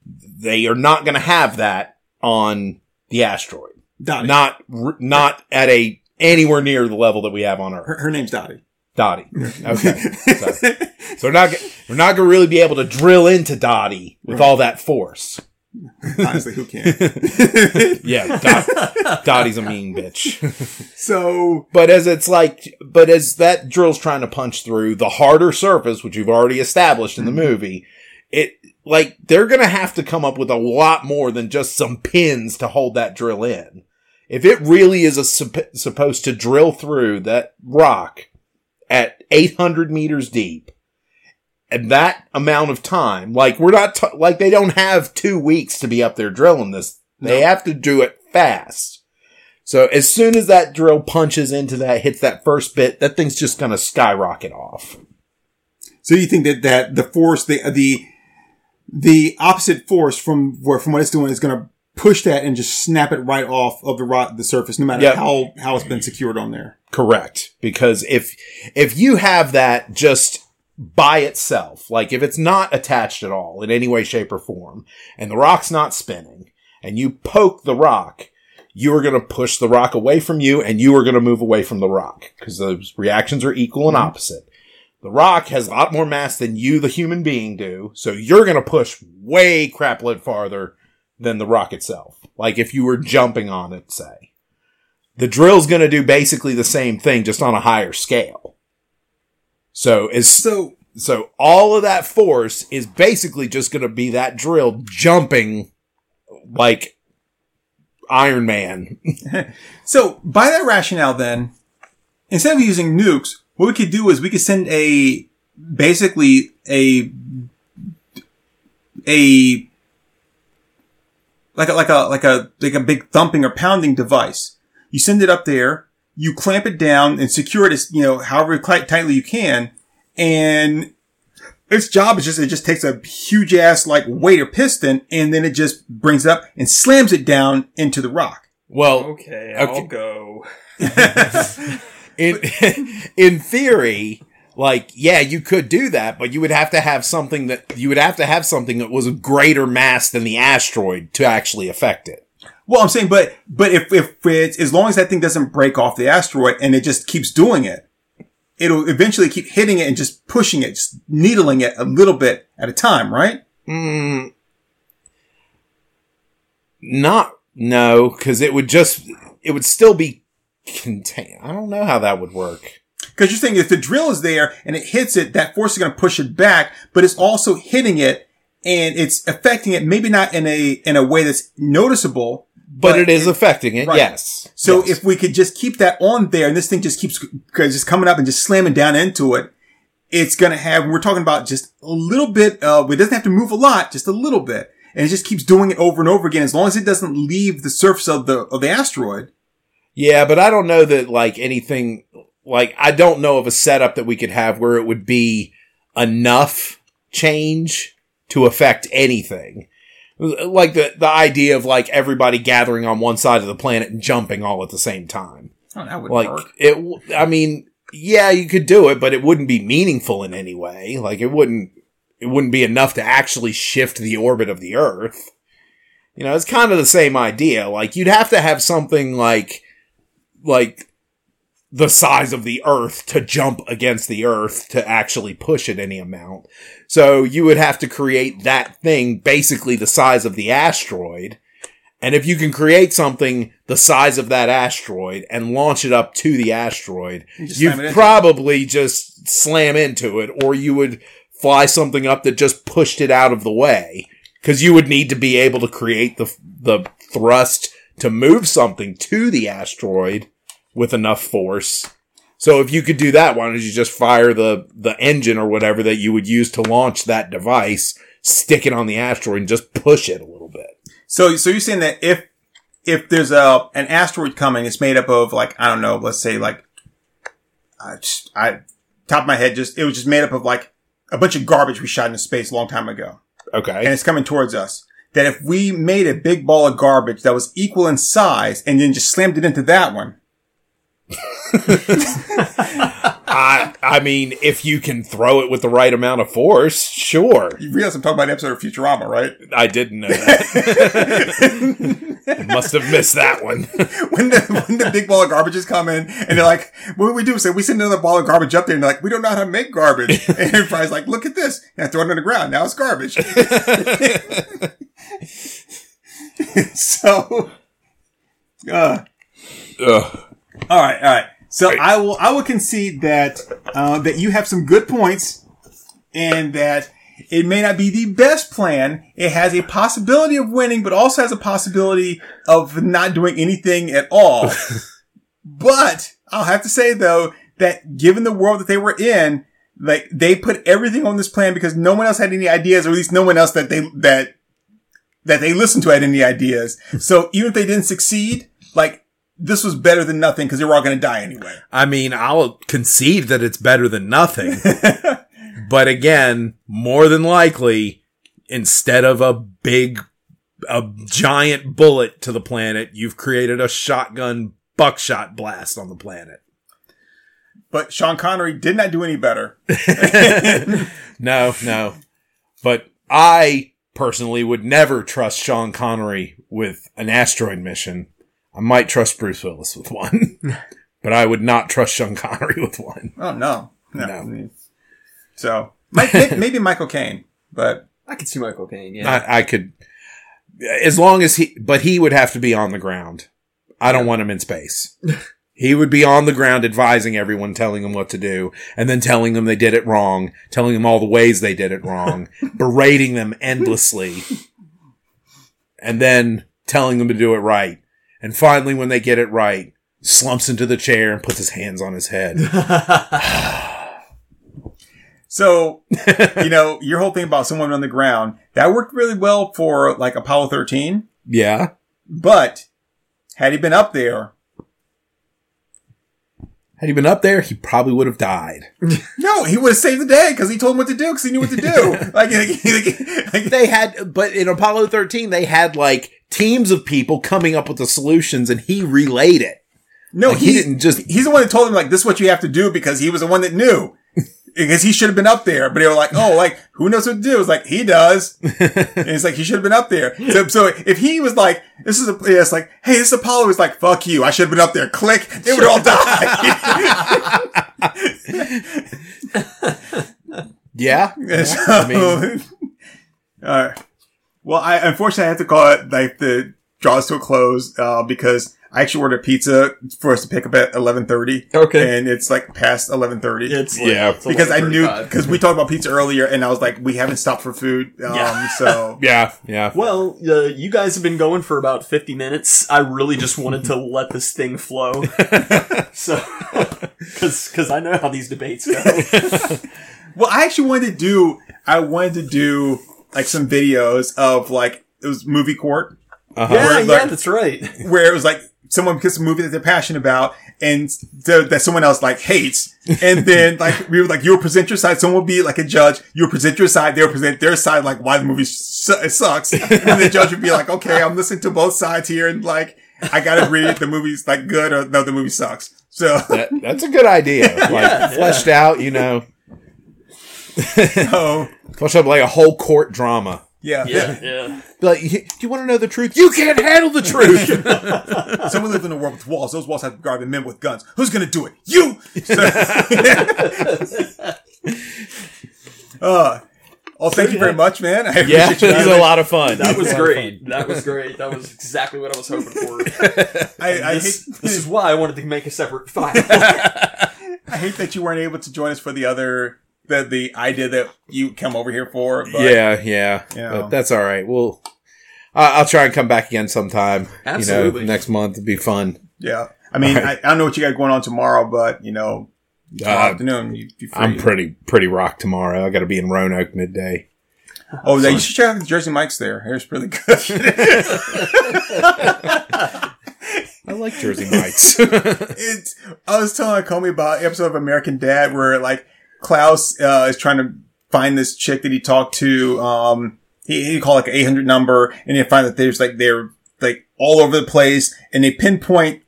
They are not going to have that on the asteroid. Not, not at a anywhere near the level that we have on Earth. her, her name's Dottie. Dottie. Okay. so, so we're not, we're not going to really be able to drill into Dottie with all that force. Honestly, who can? Yeah. Dot, Dottie's a mean bitch. so But as it's like, but as that drill's trying to punch through the harder surface, which you've already established in the mm-hmm. movie, it, like, they're gonna have to come up with a lot more than just some pins to hold that drill in. If it really is a, supp- supposed to drill through that rock at 800 meters deep, and that amount of time, like, we're not, t- like, they don't have two weeks to be up there drilling this. They have to do it fast. So as soon as that drill punches into that, hits that first bit, that thing's just gonna skyrocket off. So you think that, that the force, the, the, the opposite force from where, from what it's doing is going to push that and just snap it right off of the rock, the surface, no matter Yep. how, how it's been secured on there. Correct. Because if, if you have that just by itself, like if it's not attached at all in any way, shape or form, and the rock's not spinning, and you poke the rock, you are going to push the rock away from you and you are going to move away from the rock because those reactions are equal and mm-hmm. opposite. The rock has a lot more mass than you, the human being, do. So you're going to push way crapload farther than the rock itself. Like if you were jumping on it, say. The drill's going to do basically the same thing, just on a higher scale. So as So so all of that force is basically just going to be that drill jumping like Iron Man. So by that rationale, then instead of using nukes, what we could do is we could send a basically a a like a like a like a like a big thumping or pounding device. You send it up there, you clamp it down and secure it as you know however tightly you can, and its job is just it just takes a huge ass like weight or piston and then it just brings it up and slams it down into the rock. Well, Okay, Okay. I'll go. in in theory, like yeah, you could do that, but you would have to have something that you would have to have something that was a greater mass than the asteroid to actually affect it. Well, I'm saying, but but if if it's as long as that thing doesn't break off the asteroid and it just keeps doing it, it'll eventually keep hitting it and just pushing it, just needling it a little bit at a time, right? Mm, not no, because it would just it would still be contained. I don't know how that would work. Because you're saying if the drill is there and it hits it, that force is going to push it back, but it's also hitting it and it's affecting it, maybe not in a in a way that's noticeable, But, it is affecting it. right. Yes. So Yes. if we could just keep that on there and this thing just keeps just coming up and just slamming down into it, it's going to have, we're talking about just a little bit of, it doesn't have to move a lot, just a little bit. And it just keeps doing it over and over again. As long as it doesn't leave the surface of the, of the asteroid. Yeah, but I don't know that like anything like I don't know of a setup that we could have where it would be enough change to affect anything. Like the the idea of like everybody gathering on one side of the planet and jumping all at the same time. Oh, that would Like it I mean, yeah, you could do it, but it wouldn't be meaningful in any way. Like it wouldn't it wouldn't be enough to actually shift the orbit of the earth. You know, it's kind of the same idea. Like you'd have to have something like like the size of the earth to jump against the earth to actually push it any amount. So you would have to create that thing basically the size of the asteroid. And if you can create something the size of that asteroid and launch it up to the asteroid, You just you it probably just slam into it or you would fly something up that just pushed it out of the way because you would need to be able to create the the thrust to move something to the asteroid with enough force. So if you could do that, why don't you just fire the the engine or whatever that you would use to launch that device, stick it on the asteroid and just push it a little bit. So, so you're saying that if, if there's a an asteroid coming, it's made up of like I don't know, let's say like I just I top of my head just it was just made up of like a bunch of garbage we shot into space a long time ago, Okay. and it's coming towards us. That if we made a big ball of garbage that was equal in size and then just slammed it into that one, I I mean, if you can throw it with the right amount of force, sure. you realize I'm talking about an episode of Futurama, right? I didn't know that. Must have missed that one. when the when the big ball of garbage is coming, and they're like, "What do we do?" So we send another ball of garbage up there, and they're like, "We don't know how to make garbage." And everybody's like, "Look at this!" And I throw it on the ground. Now it's garbage. so, uh, Ugh. All right, all right. So I will I will concede that uh, that you have some good points, and that it may not be the best plan. It has a possibility of winning, but also has a possibility of not doing anything at all. but I'll have to say though that given the world that they were in, like they put everything on this plan because no one else had any ideas, or at least no one else that they that that they listened to had any ideas. So even if they didn't succeed, like this was better than nothing because they were all going to die anyway. I mean, I'll concede that it's better than nothing. but again, more than likely, instead of a big, a giant bullet to the planet, you've created a shotgun buckshot blast on the planet. But Sean Connery did not do any better. No, no. But I personally would never trust Sean Connery with an asteroid mission. I might trust Bruce Willis with one, but I would not trust Sean Connery with one. Oh no, no. No. I mean, So might- maybe Michael Caine, but I could see Michael Caine. Yeah. I, I could, as long as he, but he would have to be on the ground. I don't want him in space. He would be on the ground advising everyone, telling them what to do, and then telling them they did it wrong, telling them all the ways they did it wrong, berating them endlessly, and then telling them to do it right. And finally, when they get it right, slumps into the chair and puts his hands on his head. so you know your whole thing about someone on the ground that worked really well for like Apollo 13. Yeah. But had he been up there, Had he been up there, he probably would have died. no, he would have saved the day because he told him what to do because he knew what to do. like, like, like, like- they had, but in Apollo 13, they had like teams of people coming up with the solutions and he relayed it. no, Like, he didn't just- He's the one that told him like this is what you have to do because he was the one that knew. Because he should have been up there, but they were like, "Oh, like who knows what to do?" It's like he does, and it's like he should have been up there. So, so if he was like, "This is a," yeah, it's like, "Hey, this Apollo is like, fuck you, I should have been up there." Click, they would all die. Yeah. so, I mean- all right. Well, I unfortunately I have to call it like the draws to a close uh, because I actually ordered pizza for us to pick up at eleven thirty. Okay. and it's like past eleven thirty. It's Yeah. it's because I knew because we talked about pizza earlier, and I was like, we haven't stopped for food. Um, Yeah. so Yeah. Yeah. Well, uh, you guys have been going for about 50 minutes. I really just wanted to let this thing flow. so, because because I know how these debates go. well, I actually wanted to do. I wanted to do like some videos of like it was movie court Uh-huh. yeah, Where, yeah, like- that's right. where it was like someone picks a movie that they're passionate about and so that someone else like hates. And then like we were like, you'll present your side. Someone will be like a judge. You'll present your side. They'll present their side, like why the movie su- it sucks. And the judge would be like, okay, I'm listening to both sides here. And like, I gotta agree if the movie's like good or no, the movie sucks. So, That, that's a good idea. Like fleshed out, you know, so fleshed out like a whole court drama. yeah. Yeah, yeah. Like, do you want to know the truth? You can't handle the truth. so we lived in a world with walls. Those walls have to guard men with guns. Who's gonna do it? You! So- uh, oh, thank you very much, man. I yeah, appreciate it was a lot of fun. That was great. That was great. That was exactly what I was hoping for. I, I, This, hate, this is why I wanted to make a separate file. I hate that you weren't able to join us for the other, the, the idea that you come over here for. But yeah, yeah, Yeah. But that's all right. We'll, I I'll try and come back again sometime. Absolutely. You know, next month. It'd be fun. Yeah. I mean, I, I don't know what you got going on tomorrow, but, you know, tomorrow Uh, afternoon, you, you free. I'm pretty, pretty rock tomorrow. I got to be in Roanoke midday. Oh, yeah, you should check out the Jersey Mike's there. It's really good. I like Jersey Mike's. it's, I was telling Comey about episode of American Dad where like Klaus uh, is trying to find this chick that he talked to. Um, he, he called like an 800 number and they find that there's like, they're like all over the place and they pinpoint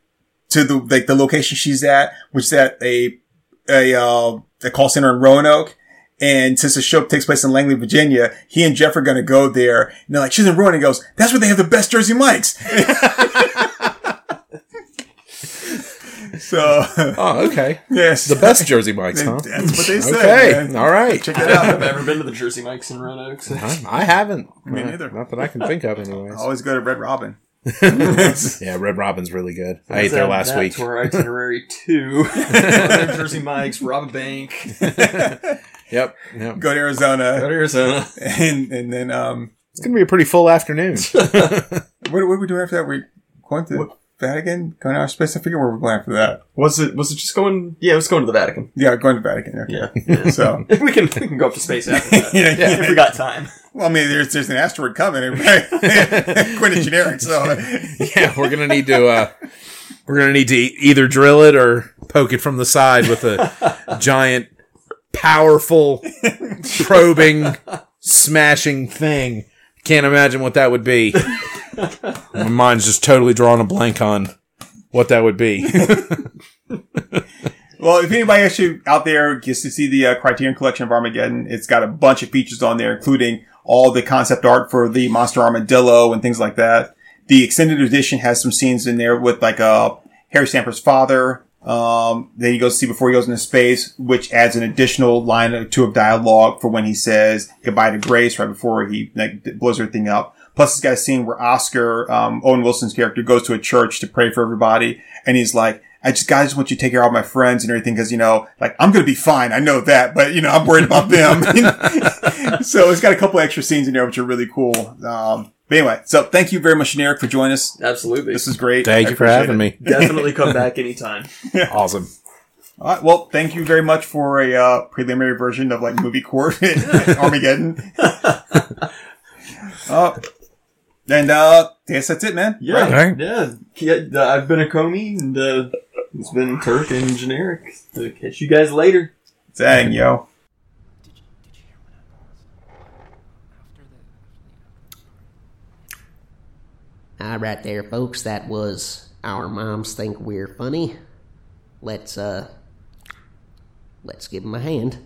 to the, like the location she's at, which is at a, a, uh, a call center in Roanoke. And since the show takes place in Langley, Virginia, he and Jeff are going to go there. And they're like, she's in Roanoke. He goes, that's where they have the best Jersey Mikes. so, oh, okay. yes. The best Jersey Mike's, huh? That's what they said. Okay, man. all right. Check I it out. have never been to the Jersey Mike's in Roanoke. So. I, I haven't. Me neither. Not that I can think of, anyways. Always go to Red Robin. Yeah, Red Robin's really good. I ate there That- last that's week. Tour itinerary two. Jersey Mike's, rob a bank, Yep, yep. Go to Arizona. go to Arizona. And, and then, um, It's gonna be a pretty full afternoon. what, what are we doing after that? We going to the Vatican? Going to our space? I forget where we're going after that. Was it? Was it just going? Yeah, it was going to the Vatican. Yeah, going to Vatican. Okay. Yeah. yeah. So, we can we can go up to space after that. yeah, yeah. if we got time. Well, I mean, there's, there's an asteroid coming. Right? Quite a generic. So, yeah, we're gonna need to. uh We're gonna need to either drill it or poke it from the side with a giant, powerful, probing, smashing thing. Can't imagine what that would be. My mind's just totally drawing a blank on what that would be. well, if anybody actually out there gets to see the uh, Criterion Collection of Armageddon, it's got a bunch of features on there, including all the concept art for the monster armadillo and things like that. The extended edition has some scenes in there with like uh, Harry Stamper's father um, that he goes to see before he goes into space, which adds an additional line or two of dialogue for when he says goodbye to Grace right before he like, blows everything up. Plus, this guy's scene where Oscar, um, Owen Wilson's character, goes to a church to pray for everybody, and he's like, "I just, guys, want you to take care of all my friends and everything, because you know, like, I'm gonna be fine. I know that, but you know, I'm worried about them." so it's got a couple extra scenes in there, which are really cool. Um, but anyway, so thank you very much, Generic, for joining us. Absolutely. This is great. Thank I you for having it. me. Definitely come back anytime. Awesome. All right. Well, thank you very much for a uh, preliminary version of like movie court Armageddon. uh, and uh, I guess that's it, man. Yeah, Right. yeah. yeah uh, I've been a Comey, and uh, it's been Turk and Generic. So catch you guys later. Dang, yo. All right, there, folks. That was our moms think we're funny. Let's uh, let's give them a hand.